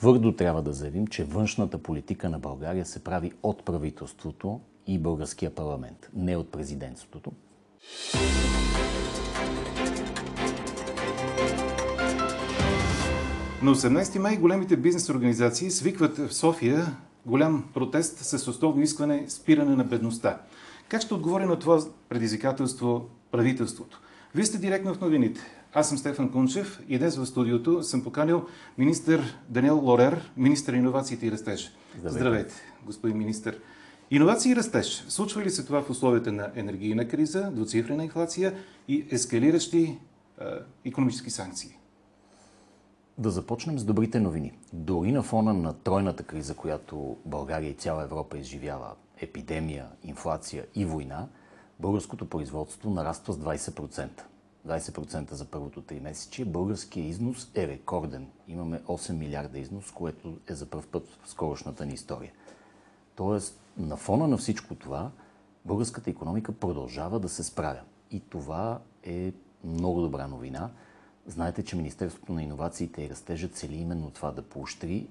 твърдо трябва да заявим, че външната политика на България се прави от правителството и българския парламент, не от президентството. На 18 май големите бизнес организации свикват в София голям протест с основно искане спиране на бедността. Как ще отговори на това предизвикателство правителството? Вие сте директно в новините. Аз съм Стефан Кунчев и днес в студиото съм поканил министър Даниел Лорер, министър иновациите и растеж. Здравейте, Здравейте господин министър. Иновации и растеж. Случва ли се това в условията на енергийна криза, двуцифрена инфлация и ескалиращи е, економически санкции? Да започнем с добрите новини. Дори на фона на тройната криза, която България и цяла Европа изживява, епидемия, инфлация и война, българското производство нараства с 20%. 20% за първото три месече. Българския износ е рекорден. Имаме 8 милиарда износ, което е за първ път в скорошната ни история. Тоест, на фона на всичко това, българската економика продължава да се справя. И това е много добра новина. Знаете, че Министерството на иновациите и растежа цели именно това да поощри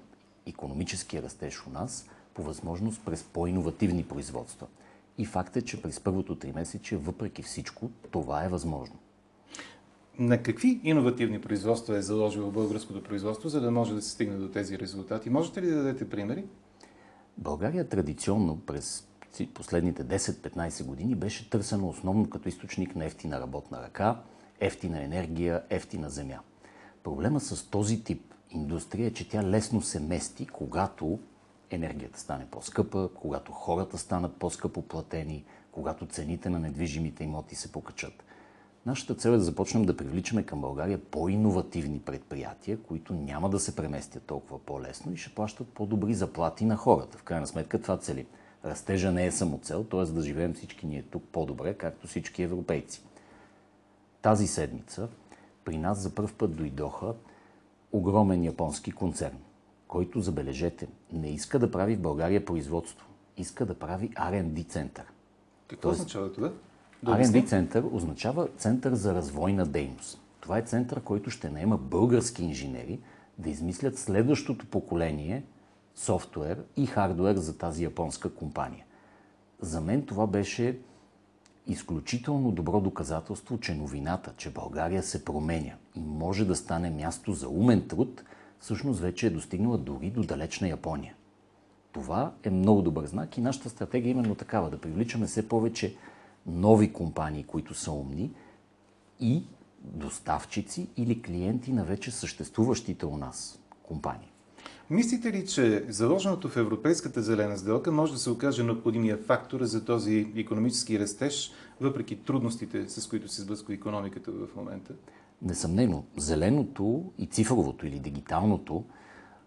економическия растеж у нас по възможност през по-инновативни производства. И факт е, че през първото три месече, въпреки всичко, това е възможно. На какви иновативни производства е заложило българското производство, за да може да се стигне до тези резултати? Можете ли да дадете примери? България традиционно през последните 10-15 години беше търсена основно като източник на ефтина работна ръка, ефтина енергия, ефтина земя. Проблема с този тип индустрия е, че тя лесно се мести, когато енергията стане по-скъпа, когато хората станат по-скъпо платени, когато цените на недвижимите имоти се покачат. Нашата цел е да започнем да привличаме към България по-инновативни предприятия, които няма да се преместят толкова по-лесно и ще плащат по-добри заплати на хората. В крайна сметка това цели. Растежа не е само цел, т.е. да живеем всички ние тук по-добре, както всички европейци. Тази седмица при нас за първ път дойдоха огромен японски концерн, който, забележете, не иска да прави в България производство, иска да прави R&D център. Какво Тоест, означава това? R&D център означава център за развойна дейност. Това е център, който ще наема български инженери да измислят следващото поколение софтуер и хардуер за тази японска компания. За мен това беше изключително добро доказателство, че новината, че България се променя и може да стане място за умен труд, всъщност вече е достигнала дори до далечна Япония. Това е много добър знак и нашата стратегия е именно такава, да привличаме все повече нови компании, които са умни и доставчици или клиенти на вече съществуващите у нас компании. Мислите ли, че заложеното в Европейската зелена сделка може да се окаже необходимия фактор за този економически растеж, въпреки трудностите, с които се сблъсква економиката в момента? Несъмнено, зеленото и цифровото или дигиталното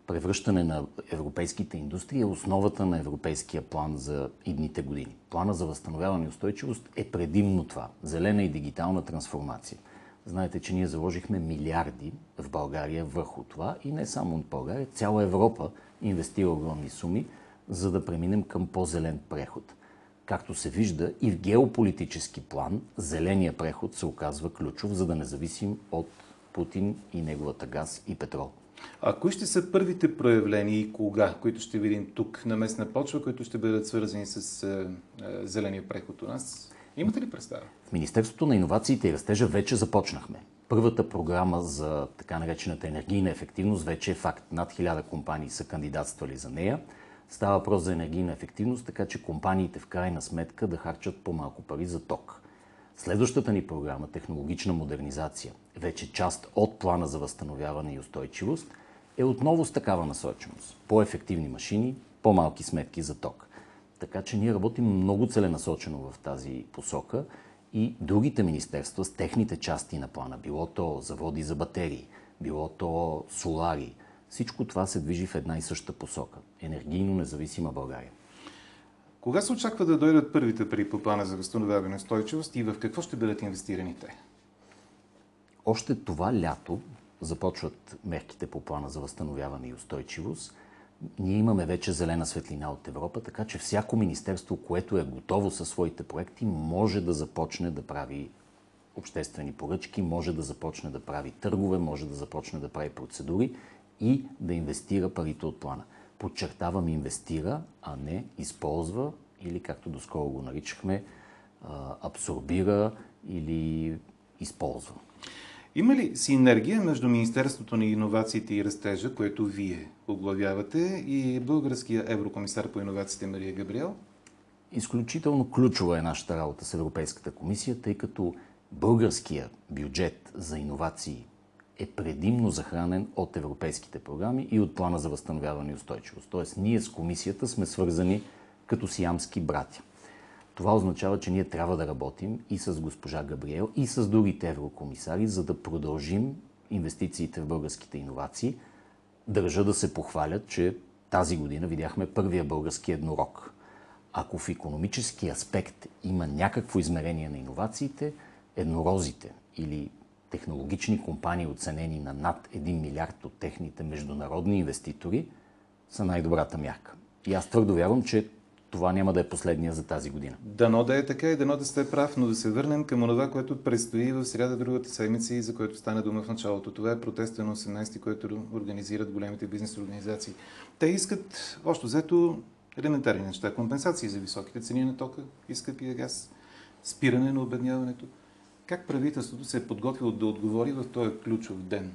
превръщане на европейските индустрии е основата на европейския план за идните години. Плана за възстановяване и устойчивост е предимно това – зелена и дигитална трансформация. Знаете, че ние заложихме милиарди в България върху това и не само в България, цяла Европа инвестира огромни суми, за да преминем към по-зелен преход. Както се вижда и в геополитически план, зеления преход се оказва ключов, за да не зависим от Путин и неговата газ и петрол. А кои ще са първите проявления и кога, които ще видим тук на местна почва, които ще бъдат свързани с е, е, зеления преход у нас? Имате ли представа? В Министерството на иновациите и растежа вече започнахме. Първата програма за така наречената енергийна ефективност вече е факт. Над хиляда компании са кандидатствали за нея. Става въпрос за енергийна ефективност, така че компаниите в крайна сметка да харчат по-малко пари за ток. Следващата ни програма, технологична модернизация, вече част от плана за възстановяване и устойчивост, е отново с такава насоченост. По-ефективни машини, по-малки сметки за ток. Така че ние работим много целенасочено в тази посока и другите министерства с техните части на плана, било то заводи за батерии, било то солари, всичко това се движи в една и съща посока. Енергийно независима България. Кога се очаква да дойдат първите пари по плана за възстановяване устойчивост и в какво ще бъдат инвестирани те? Още това лято започват мерките по плана за възстановяване и устойчивост. Ние имаме вече зелена светлина от Европа, така че всяко министерство, което е готово със своите проекти, може да започне да прави обществени поръчки, може да започне да прави търгове, може да започне да прави процедури и да инвестира парите от плана. Подчертавам инвестира, а не използва или както доскоро го наричахме, абсорбира или използва. Има ли синергия между Министерството на иновациите и растежа, което вие оглавявате, и българския еврокомисар по иновациите Мария Габриел? Изключително ключова е нашата работа с Европейската комисия, тъй като българския бюджет за иновации е предимно захранен от европейските програми и от плана за възстановяване и устойчивост. Тоест, ние с комисията сме свързани като сиамски братя. Това означава, че ние трябва да работим и с госпожа Габриел, и с другите еврокомисари, за да продължим инвестициите в българските иновации. Държа да се похвалят, че тази година видяхме първия български еднорог. Ако в економически аспект има някакво измерение на иновациите, еднорозите или технологични компании, оценени на над 1 милиард от техните международни инвеститори, са най-добрата мярка. И аз твърдо вярвам, че това няма да е последния за тази година. Дано да е така и дано да сте прав, но да се върнем към това, което предстои в среда другата седмица и за което стане дума в началото. Това е протеста на 18-ти, който организират големите бизнес организации. Те искат, още взето, елементарни неща. Компенсации за високите цени на тока и газ, спиране на обедняването. Как правителството се е подготвило да отговори в този ключов ден?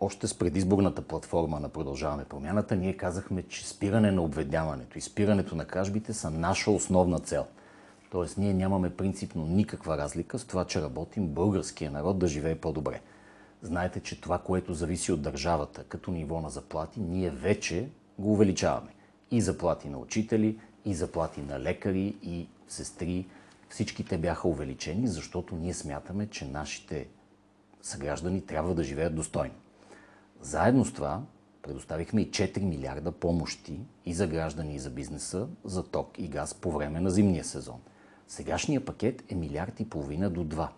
Още с предизборната платформа на Продължаваме промяната, ние казахме, че спиране на обведняването и спирането на кражбите са наша основна цел. Тоест, ние нямаме принципно никаква разлика с това, че работим българския народ да живее по-добре. Знаете, че това, което зависи от държавата като ниво на заплати, ние вече го увеличаваме. И заплати на учители, и заплати на лекари, и сестри, всички те бяха увеличени, защото ние смятаме, че нашите съграждани трябва да живеят достойно. Заедно с това предоставихме и 4 милиарда помощи и за граждани, и за бизнеса за ток и газ по време на зимния сезон. Сегашният пакет е милиард и половина до 2.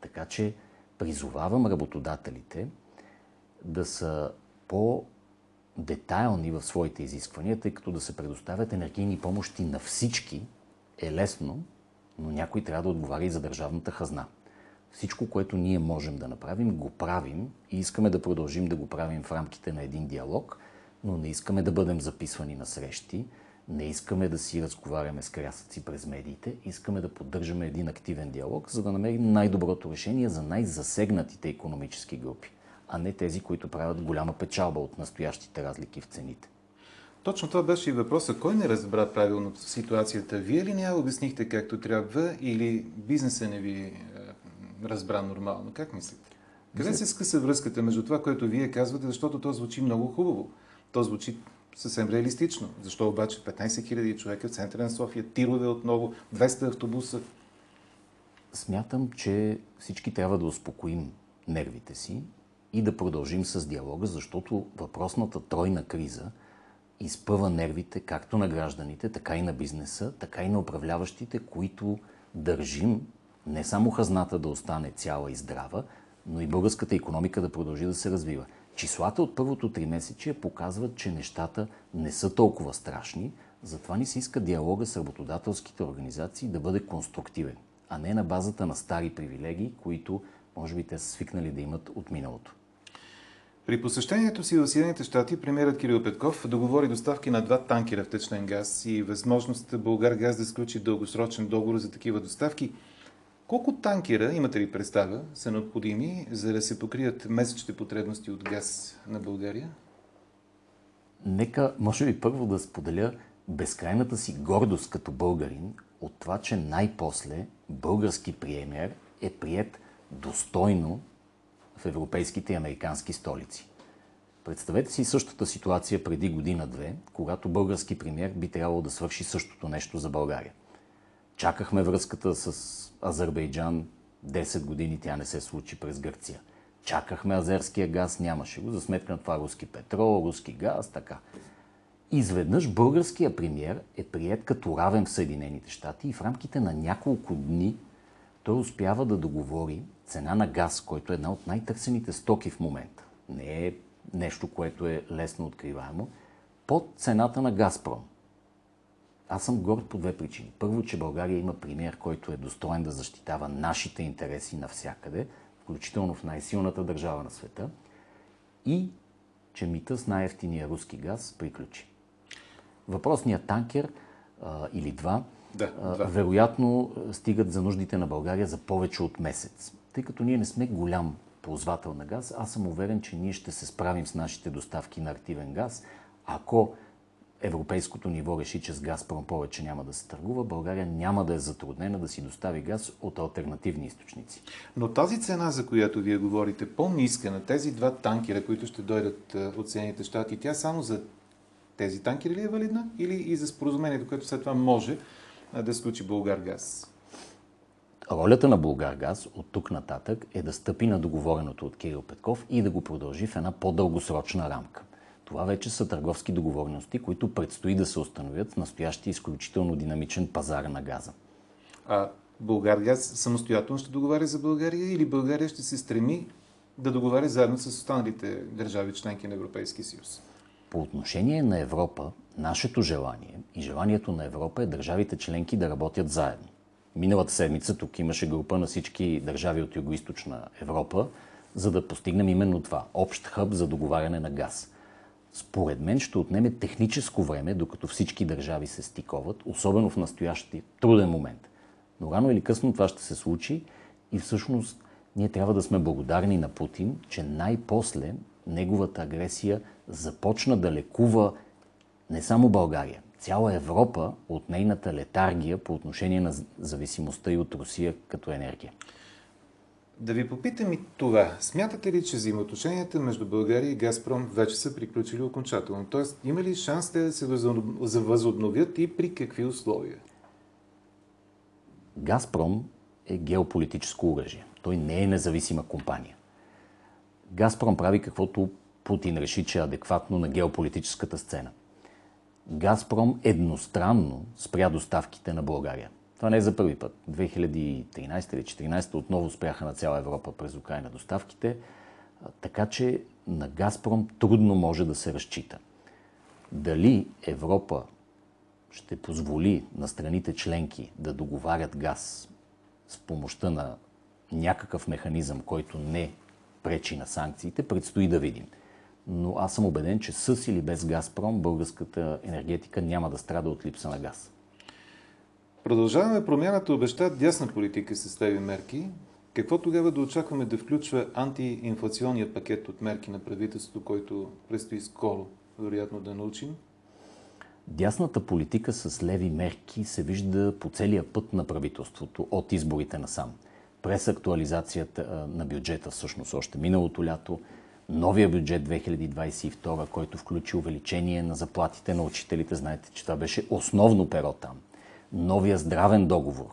Така че призовавам работодателите да са по детайлни в своите изисквания, тъй като да се предоставят енергийни помощи на всички е лесно, но някой трябва да отговаря и за държавната хазна. Всичко, което ние можем да направим, го правим и искаме да продължим да го правим в рамките на един диалог, но не искаме да бъдем записвани на срещи, не искаме да си разговаряме с крясъци през медиите, искаме да поддържаме един активен диалог, за да намерим най-доброто решение за най-засегнатите економически групи, а не тези, които правят голяма печалба от настоящите разлики в цените. Точно това беше и въпроса. Кой не разбра правилно ситуацията? Вие ли не я обяснихте както трябва или бизнеса не ви е, разбра нормално? Как мислите? Къде се скъса връзката между това, което вие казвате, защото то звучи много хубаво? То звучи съвсем реалистично. Защо обаче 15 000 човека в центъра на София, тирове отново, 200 автобуса? Смятам, че всички трябва да успокоим нервите си и да продължим с диалога, защото въпросната тройна криза – изпъва нервите както на гражданите, така и на бизнеса, така и на управляващите, които държим не само хазната да остане цяла и здрава, но и българската економика да продължи да се развива. Числата от първото три месече показват, че нещата не са толкова страшни, затова ни се иска диалога с работодателските организации да бъде конструктивен, а не на базата на стари привилегии, които може би те са свикнали да имат от миналото. При посещението си в Съединените щати, премиерът Кирил Петков договори доставки на два танкера в течнен газ и възможност Българ газ да сключи дългосрочен договор за такива доставки. Колко танкера, имате ли представа, са необходими, за да се покрият месечните потребности от газ на България? Нека, може би, първо да споделя безкрайната си гордост като българин от това, че най-после български премиер е прият достойно в европейските и американски столици. Представете си същата ситуация преди година-две, когато български премьер би трябвало да свърши същото нещо за България. Чакахме връзката с Азербайджан 10 години, тя не се случи през Гърция. Чакахме азерския газ, нямаше го, за сметка на това руски петрол, руски газ, така. Изведнъж българския премьер е прият като равен в Съединените щати и в рамките на няколко дни той успява да договори цена на газ, който е една от най-търсените стоки в момента. Не е нещо, което е лесно откриваемо, под цената на Газпром. Аз съм горд по две причини. Първо, че България има премиер, който е достоен да защитава нашите интереси навсякъде, включително в най-силната държава на света. И че мита с най-ефтиния руски газ приключи. Въпросният танкер а, или два, Да, а, два. вероятно стигат за нуждите на България за повече от месец. Тъй като ние не сме голям ползвател на газ, аз съм уверен, че ние ще се справим с нашите доставки на активен газ. Ако европейското ниво реши, че с Газпром повече няма да се търгува, България няма да е затруднена да си достави газ от альтернативни източници. Но тази цена, за която вие говорите, по-ниска на тези два танкера, които ще дойдат а, от Съединените щати, тя само за тези танкери ли е валидна или и за споразумението, което след това може да сключи Българ газ? Ролята на Булгаргаз от тук нататък е да стъпи на договореното от Кирил Петков и да го продължи в една по-дългосрочна рамка. Това вече са търговски договорености, които предстои да се установят в настоящия изключително динамичен пазар на газа. А Българ газ самостоятелно ще договаря за България или България ще се стреми да договаря заедно с останалите държави, членки на Европейския съюз? По отношение на Европа, нашето желание и желанието на Европа е държавите членки да работят заедно. Миналата седмица тук имаше група на всички държави от Юго-Источна Европа, за да постигнем именно това – общ хъб за договаряне на газ. Според мен ще отнеме техническо време, докато всички държави се стиковат, особено в настоящия труден момент. Но рано или късно това ще се случи и всъщност ние трябва да сме благодарни на Путин, че най-после неговата агресия започна да лекува не само България, цяла Европа от нейната летаргия по отношение на зависимостта и от Русия като енергия. Да ви попитам и това. Смятате ли, че взаимоотношенията между България и Газпром вече са приключили окончателно? Тоест, има ли шанс те да се възобно- възобновят и при какви условия? Газпром е геополитическо оръжие. Той не е независима компания. Газпром прави каквото Путин реши, че е адекватно на геополитическата сцена. Газпром едностранно спря доставките на България. Това не е за първи път. 2013 или 2014 отново спряха на цяла Европа през Украина доставките, така че на Газпром трудно може да се разчита. Дали Европа ще позволи на страните членки да договарят газ с помощта на някакъв механизъм, който не пречи на санкциите, предстои да видим. Но аз съм убеден, че с или без Газпром българската енергетика няма да страда от липса на газ. Продължаваме промяната обеща дясна политика с тези мерки. Какво тогава да очакваме да включва антиинфлационният пакет от мерки на правителството, който предстои скоро, вероятно да научим? Дясната политика с леви мерки се вижда по целия път на правителството от изборите насам. През актуализацията на бюджета, всъщност още миналото лято, новия бюджет 2022, който включи увеличение на заплатите на учителите, знаете, че това беше основно перо там. Новия здравен договор,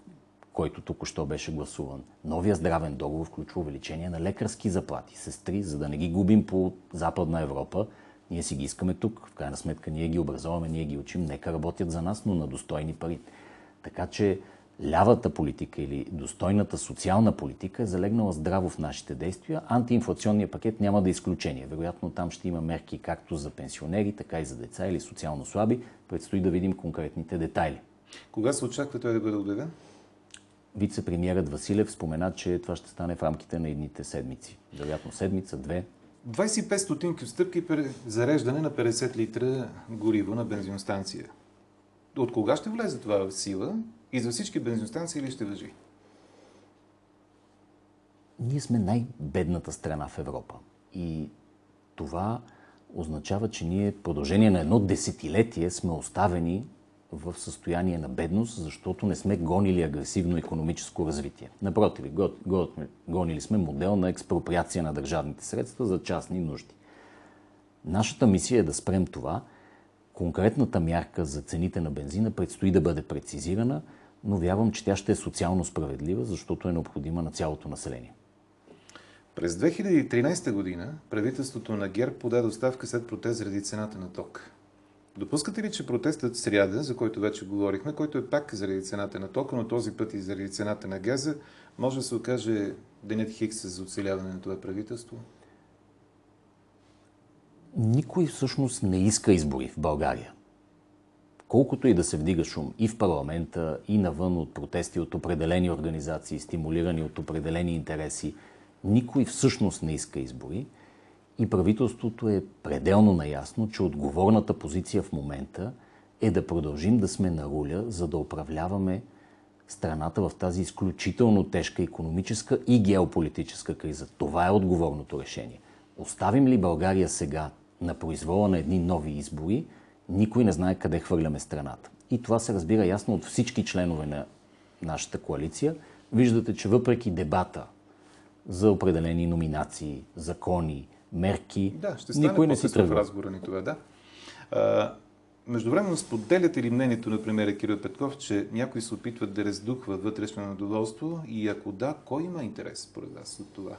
който току-що беше гласуван. Новия здравен договор включва увеличение на лекарски заплати, сестри, за да не ги губим по Западна Европа. Ние си ги искаме тук. В крайна сметка ние ги образоваме, ние ги учим. Нека работят за нас, но на достойни пари. Така че лявата политика или достойната социална политика е залегнала здраво в нашите действия. Антиинфлационният пакет няма да е изключение. Вероятно там ще има мерки както за пенсионери, така и за деца или социално слаби. Предстои да видим конкретните детайли. Кога се очаква той да бъде обявен? Вице-премьерът Василев спомена, че това ще стане в рамките на едните седмици. Вероятно седмица, две. 25 стотинки отстъпки при зареждане на 50 литра гориво на бензиностанция. От кога ще влезе това в сила и за всички бензиностанции ли ще въжи? Ние сме най-бедната страна в Европа. И това означава, че ние в продължение на едно десетилетие сме оставени в състояние на бедност, защото не сме гонили агресивно економическо развитие. Напротив, го- го- гонили сме модел на експроприация на държавните средства за частни нужди. Нашата мисия е да спрем това. Конкретната мярка за цените на бензина предстои да бъде прецизирана, но вярвам, че тя ще е социално справедлива, защото е необходима на цялото население. През 2013 година правителството на ГЕРБ подаде оставка след протест заради цената на ток. Допускате ли, че протестът сряда, за който вече говорихме, който е пак заради цената на тока, но този път и заради цената на газа, може да се окаже денят Хикс за оцеляване на това правителство? Никой всъщност не иска избори в България. Колкото и да се вдига шум и в парламента, и навън от протести от определени организации, стимулирани от определени интереси, никой всъщност не иска избори. И правителството е пределно наясно, че отговорната позиция в момента е да продължим да сме на руля, за да управляваме страната в тази изключително тежка економическа и геополитическа криза. Това е отговорното решение. Оставим ли България сега на произвола на едни нови избори, никой не знае къде хвърляме страната. И това се разбира ясно от всички членове на нашата коалиция. Виждате, че въпреки дебата за определени номинации, закони, мерки, да, ще стане никой не си тръгва. в разговора ни това, да. А, Междувременно споделяте ли мнението на премьера Кирил Петков, че някои се опитват да раздухват вътрешно недоволство и ако да, кой има интерес според вас от това?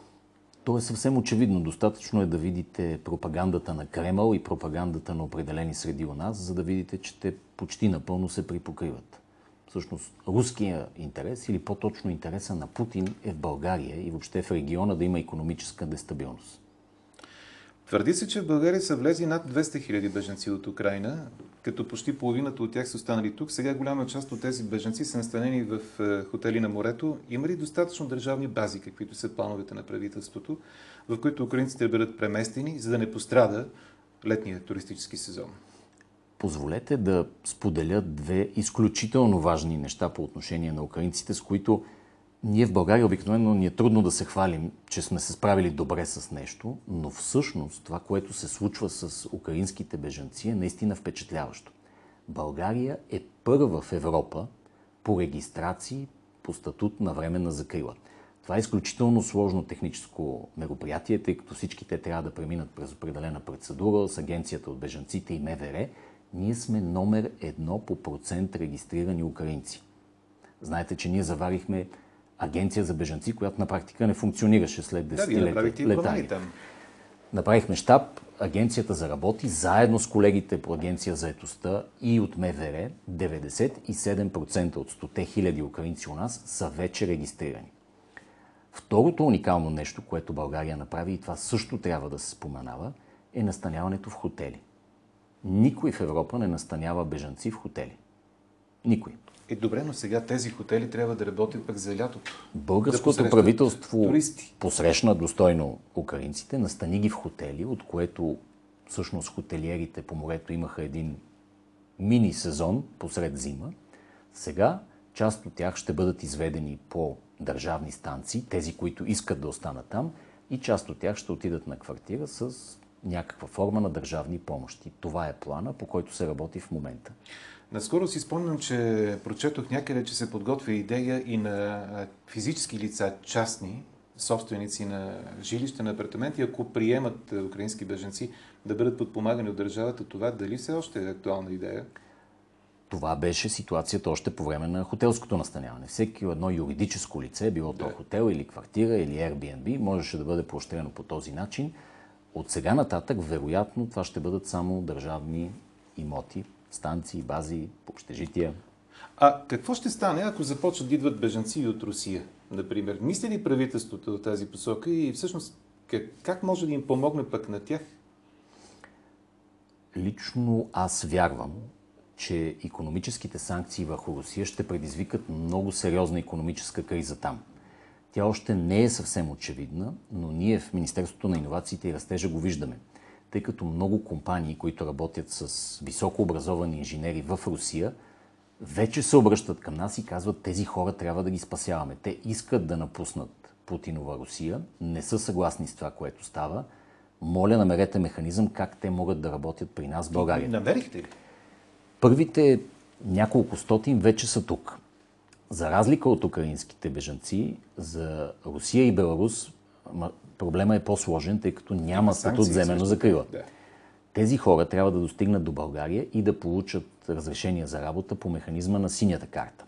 То е съвсем очевидно. Достатъчно е да видите пропагандата на Кремъл и пропагандата на определени среди у нас, за да видите, че те почти напълно се припокриват. Всъщност, руския интерес или по-точно интереса на Путин е в България и въобще в региона да има економическа дестабилност. Твърди се, че в България са влезли над 200 000 беженци от Украина, като почти половината от тях са останали тук. Сега голяма част от тези беженци са настанени в е, хотели на морето. Има ли достатъчно държавни бази, каквито са плановете на правителството, в които украинците бъдат преместени, за да не пострада летния туристически сезон? Позволете да споделя две изключително важни неща по отношение на украинците, с които ние в България обикновено ни е трудно да се хвалим, че сме се справили добре с нещо, но всъщност това, което се случва с украинските бежанци е наистина впечатляващо. България е първа в Европа по регистрации по статут на временна закрила. Това е изключително сложно техническо мероприятие, тъй като всички те трябва да преминат през определена процедура с Агенцията от бежанците и МВР. Ние сме номер едно по процент регистрирани украинци. Знаете, че ние заварихме агенция за бежанци, която на практика не функционираше след десетилетия да, летания. Направихме щаб, агенцията заработи, заедно с колегите по агенция за етостта и от МВР, 97% от 100 хиляди украинци у нас са вече регистрирани. Второто уникално нещо, което България направи, и това също трябва да се споменава, е настаняването в хотели. Никой в Европа не настанява бежанци в хотели. Никой. Е, добре, но сега тези хотели трябва да работят пък за лятото. Българското да правителство туристи. посрещна достойно украинците, настани ги в хотели, от което всъщност хотелиерите по морето имаха един мини сезон посред зима. Сега част от тях ще бъдат изведени по държавни станции, тези, които искат да останат там, и част от тях ще отидат на квартира с някаква форма на държавни помощи. Това е плана, по който се работи в момента. Наскоро си спомням, че прочетох някъде, че се подготвя идея и на физически лица, частни, собственици на жилища, на апартаменти, ако приемат украински беженци, да бъдат подпомагани от държавата. Това дали все още е актуална идея? Това беше ситуацията още по време на хотелското настаняване. Всеки едно юридическо лице, било то да. хотел или квартира или Airbnb, можеше да бъде поощрено по този начин. От сега нататък, вероятно, това ще бъдат само държавни имоти, станции, бази, общежития. А какво ще стане, ако започнат да идват бежанци от Русия, например? Мисли ли правителството в тази посока и всъщност как, как може да им помогне пък на тях? Лично аз вярвам, че економическите санкции върху Русия ще предизвикат много сериозна економическа криза там. Тя още не е съвсем очевидна, но ние в Министерството на иновациите и растежа го виждаме тъй като много компании, които работят с високо образовани инженери в Русия, вече се обръщат към нас и казват, тези хора трябва да ги спасяваме. Те искат да напуснат Путинова Русия, не са съгласни с това, което става. Моля, намерете механизъм как те могат да работят при нас в България. Намерихте ли? Първите няколко стотин вече са тук. За разлика от украинските бежанци, за Русия и Беларус проблема е по-сложен, тъй като няма статут земено закрила. Да. Тези хора трябва да достигнат до България и да получат разрешение за работа по механизма на синята карта.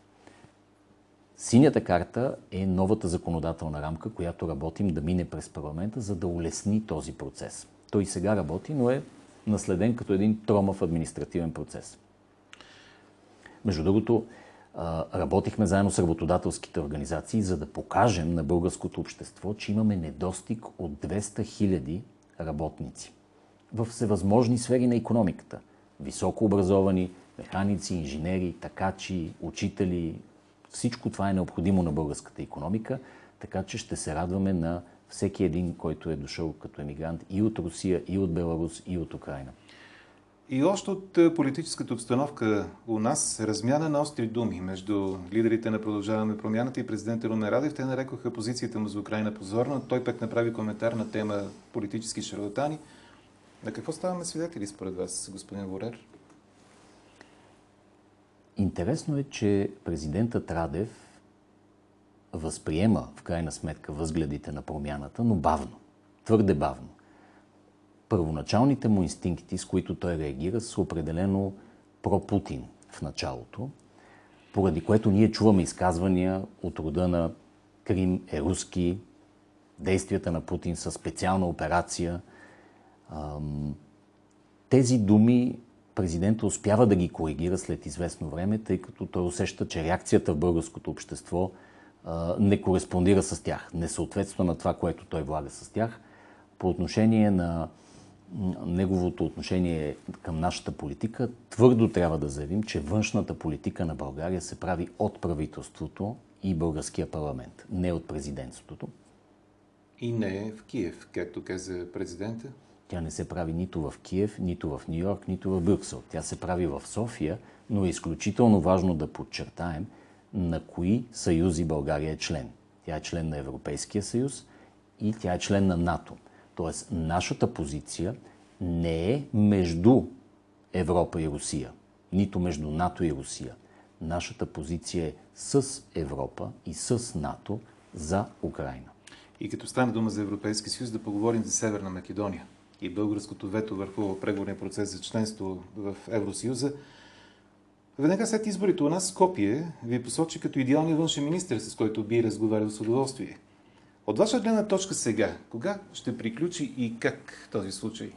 Синята карта е новата законодателна рамка, която работим да мине през парламента, за да улесни този процес. Той сега работи, но е наследен като един тромав административен процес. Между другото, работихме заедно с работодателските организации, за да покажем на българското общество, че имаме недостиг от 200 хиляди работници в всевъзможни сфери на економиката. Високо образовани, механици, инженери, такачи, учители. Всичко това е необходимо на българската економика, така че ще се радваме на всеки един, който е дошъл като емигрант и от Русия, и от Беларус, и от Украина. И още от е, политическата обстановка у нас размяна на остри думи между лидерите на Продължаваме промяната и президента Румен Радев. Те нарекоха позицията му за Украина позорна. Той пък направи коментар на тема политически шарлатани. На какво ставаме свидетели според вас, господин Ворер? Интересно е, че президентът Радев възприема в крайна сметка възгледите на промяната, но бавно, твърде бавно. Първоначалните му инстинкти, с които той реагира, са определено про-Путин в началото, поради което ние чуваме изказвания от рода на Крим е руски, действията на Путин са специална операция. Тези думи президента успява да ги коригира след известно време, тъй като той усеща, че реакцията в българското общество не кореспондира с тях, не съответства на това, което той влага с тях. По отношение на неговото отношение към нашата политика, твърдо трябва да заявим, че външната политика на България се прави от правителството и българския парламент, не от президентството. И не в Киев, както каза президента? Тя не се прави нито в Киев, нито в Нью Йорк, нито в Брюксел. Тя се прави в София, но е изключително важно да подчертаем на кои съюзи България е член. Тя е член на Европейския съюз и тя е член на НАТО. Тоест, нашата позиция не е между Европа и Русия, нито между НАТО и Русия. Нашата позиция е с Европа и с НАТО за Украина. И като стане дума за Европейски съюз, да поговорим за Северна Македония и българското вето върху преговорния процес за членство в Евросъюза. Веднага след изборите у нас Скопие ви посочи като идеалния външен министр, с който би разговарял с удоволствие. От ваша гледна точка сега, кога ще приключи и как този случай?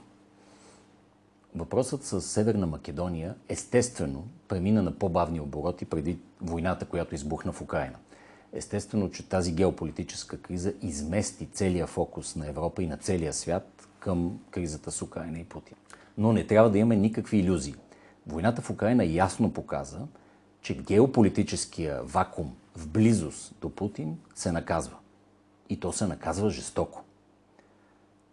Въпросът с Северна Македония естествено премина на по-бавни обороти преди войната, която избухна в Украина. Естествено, че тази геополитическа криза измести целия фокус на Европа и на целия свят към кризата с Украина и Путин. Но не трябва да имаме никакви иллюзии. Войната в Украина ясно показа, че геополитическия вакуум в близост до Путин се наказва. И то се наказва жестоко.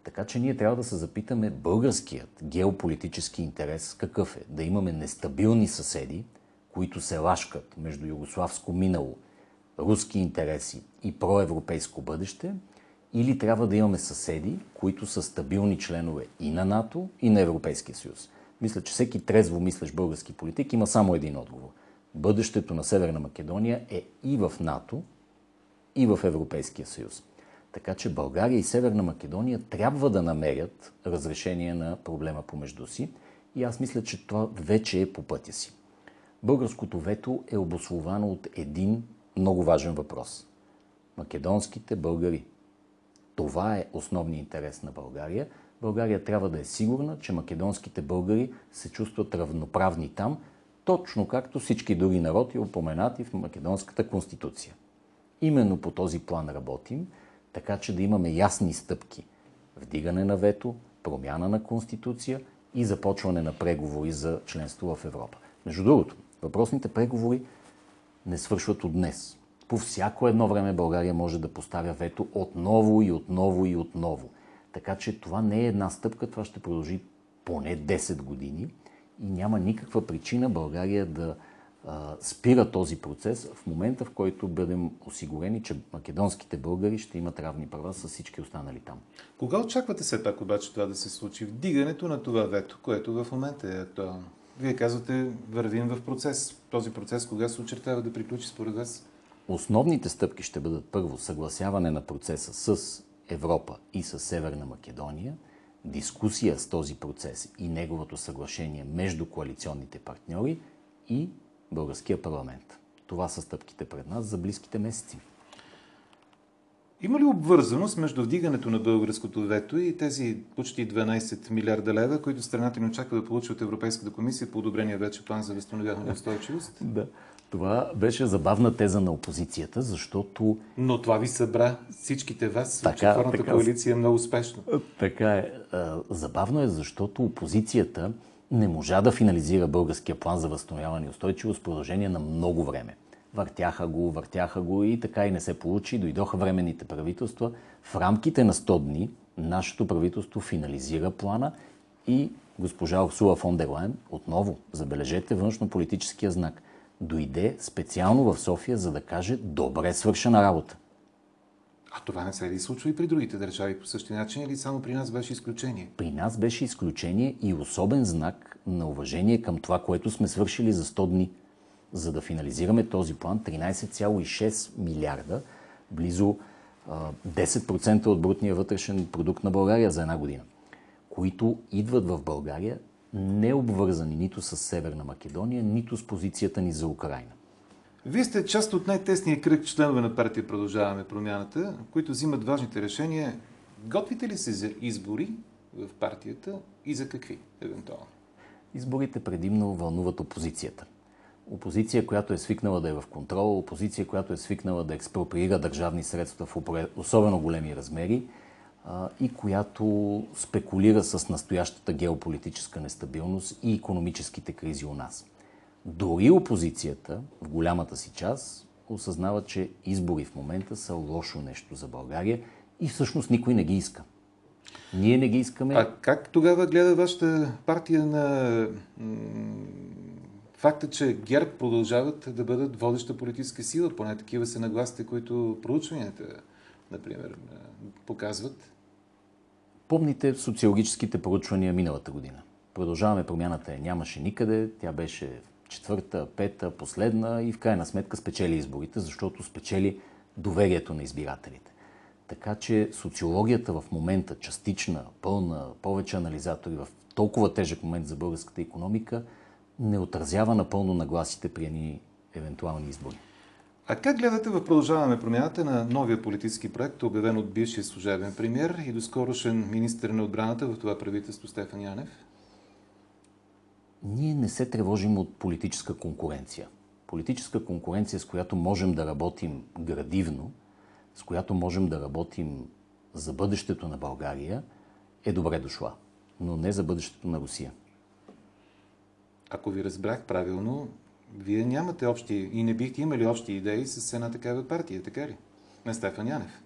Така че ние трябва да се запитаме българският геополитически интерес какъв е? Да имаме нестабилни съседи, които се лашкат между югославско минало, руски интереси и проевропейско бъдеще, или трябва да имаме съседи, които са стабилни членове и на НАТО, и на Европейския съюз. Мисля, че всеки трезво мислещ български политик има само един отговор. Бъдещето на Северна Македония е и в НАТО, и в Европейския съюз. Така че България и Северна Македония трябва да намерят разрешение на проблема помежду си и аз мисля, че това вече е по пътя си. Българското вето е обословано от един много важен въпрос. Македонските българи. Това е основният интерес на България. България трябва да е сигурна, че македонските българи се чувстват равноправни там, точно както всички други народи, упоменати в Македонската конституция. Именно по този план работим, така че да имаме ясни стъпки. Вдигане на вето, промяна на Конституция и започване на преговори за членство в Европа. Между другото, въпросните преговори не свършват от днес. По всяко едно време България може да поставя вето отново и отново и отново. Така че това не е една стъпка, това ще продължи поне 10 години и няма никаква причина България да спира този процес в момента, в който бъдем осигурени, че македонските българи ще имат равни права с всички останали там. Кога очаквате все пак обаче това да се случи? Вдигането на това вето, което в момента е актуално. Вие казвате, вървим в процес. Този процес кога се очертава да приключи според вас? Основните стъпки ще бъдат първо съгласяване на процеса с Европа и с Северна Македония, дискусия с този процес и неговото съглашение между коалиционните партньори и българския парламент. Това са стъпките пред нас за близките месеци. Има ли обвързаност между вдигането на българското вето и тези почти 12 милиарда лева, които страната ни очаква да получи от Европейската комисия по одобрения вече план за възстановяване на устойчивост? Да. Това беше забавна теза на опозицията, защото... Но това ви събра всичките вас, така, четвърната така, коалиция много успешно. Така е. Забавно е, защото опозицията не можа да финализира българския план за възстановяване и устойчивост в продължение на много време. Въртяха го, въртяха го и така и не се получи. Дойдоха временните правителства. В рамките на 100 дни нашето правителство финализира плана и госпожа Урсула фон дер Лайн, отново, забележете външно-политическия знак, дойде специално в София, за да каже добре свършена работа. А това не се ли случва и при другите държави по същия начин или само при нас беше изключение? При нас беше изключение и особен знак на уважение към това, което сме свършили за 100 дни. За да финализираме този план, 13,6 милиарда, близо 10% от брутния вътрешен продукт на България за една година, които идват в България не обвързани нито с Северна Македония, нито с позицията ни за Украина. Вие сте част от най-тесния кръг членове на партия Продължаваме промяната, които взимат важните решения. Готвите ли се за избори в партията и за какви, евентуално? Изборите предимно вълнуват опозицията. Опозиция, която е свикнала да е в контрол, опозиция, която е свикнала да експроприира държавни средства в особено големи размери и която спекулира с настоящата геополитическа нестабилност и економическите кризи у нас. Дори опозицията, в голямата си част, осъзнава, че избори в момента са лошо нещо за България и всъщност никой не ги иска. Ние не ги искаме. А как тогава гледа вашата партия на факта, че ГЕРБ продължават да бъдат водеща политическа сила? Поне такива са нагласите, които проучванията, например, показват. Помните социологическите проучвания миналата година. Продължаваме промяната нямаше никъде. Тя беше четвърта, пета, последна и в крайна сметка спечели изборите, защото спечели доверието на избирателите. Така че социологията в момента, частична, пълна, повече анализатори в толкова тежък момент за българската економика, не отразява напълно нагласите при едни евентуални избори. А как гледате в продължаваме промяната на новия политически проект, обявен от бившия служебен премьер и доскорошен министр на отбраната в това правителство Стефан Янев? Ние не се тревожим от политическа конкуренция. Политическа конкуренция, с която можем да работим градивно, с която можем да работим за бъдещето на България, е добре дошла, но не за бъдещето на Русия. Ако ви разбрах правилно, вие нямате общи и не бихте имали общи идеи с една такава партия, така ли? На Стефан Янев.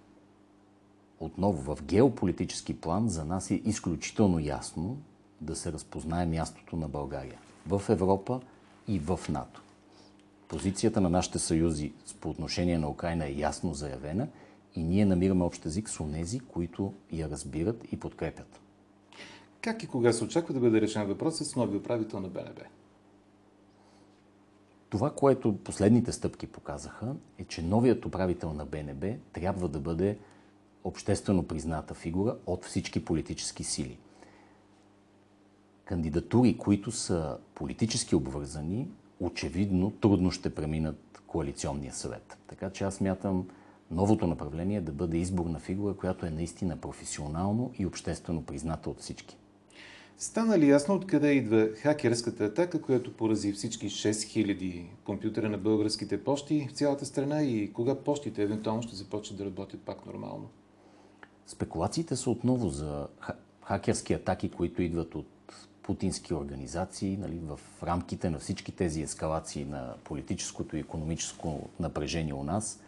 Отново, в геополитически план за нас е изключително ясно, да се разпознае мястото на България в Европа и в НАТО. Позицията на нашите съюзи по отношение на Украина е ясно заявена и ние намираме общ език с онези, които я разбират и подкрепят. Как и кога се очаква да бъде решен въпросът с нови управител на БНБ? Това, което последните стъпки показаха, е, че новият управител на БНБ трябва да бъде обществено призната фигура от всички политически сили кандидатури, които са политически обвързани, очевидно трудно ще преминат коалиционния съвет. Така че аз мятам новото направление да бъде изборна фигура, която е наистина професионално и обществено призната от всички. Стана ли ясно откъде идва хакерската атака, която порази всички 6000 компютъра на българските почти в цялата страна и кога почтите евентуално ще започнат да работят пак нормално? Спекулациите са отново за хакерски атаки, които идват от путински организации нали, в рамките на всички тези ескалации на политическото и економическо напрежение у нас.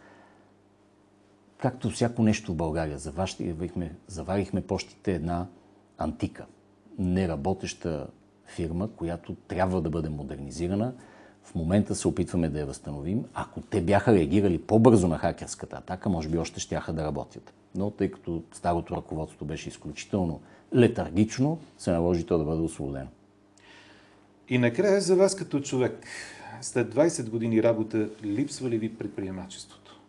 Както всяко нещо в България, заварихме, заварихме почтите една антика, неработеща фирма, която трябва да бъде модернизирана. В момента се опитваме да я възстановим. Ако те бяха реагирали по-бързо на хакерската атака, може би още ще да работят. Но тъй като старото ръководство беше изключително летаргично се наложи то да бъде освободено. И накрая за вас като човек, след 20 години работа, липсва ли ви предприемачеството?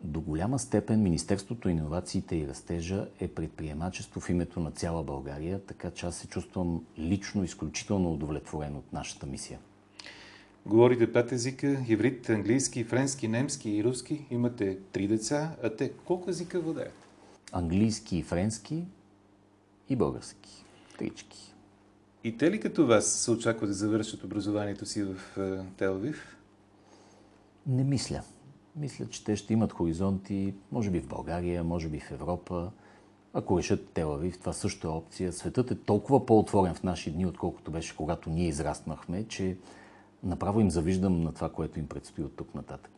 До голяма степен Министерството иновациите и растежа е предприемачество в името на цяла България, така че аз се чувствам лично изключително удовлетворен от нашата мисия. Говорите пет езика, иврит, английски, френски, немски и руски. Имате три деца, а те колко езика владеят? Английски и френски и български. Трички. И те ли като вас се очаква да завършат образованието си в е, Телвив? Не мисля. Мисля, че те ще имат хоризонти, може би в България, може би в Европа. Ако решат Телавив, това също е опция. Светът е толкова по-отворен в наши дни, отколкото беше когато ние израснахме, че направо им завиждам на това, което им предстои от тук нататък.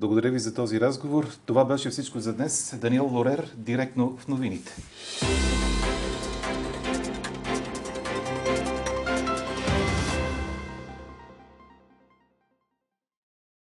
Благодаря ви за този разговор. Това беше всичко за днес. Даниел Лорер, директно в новините.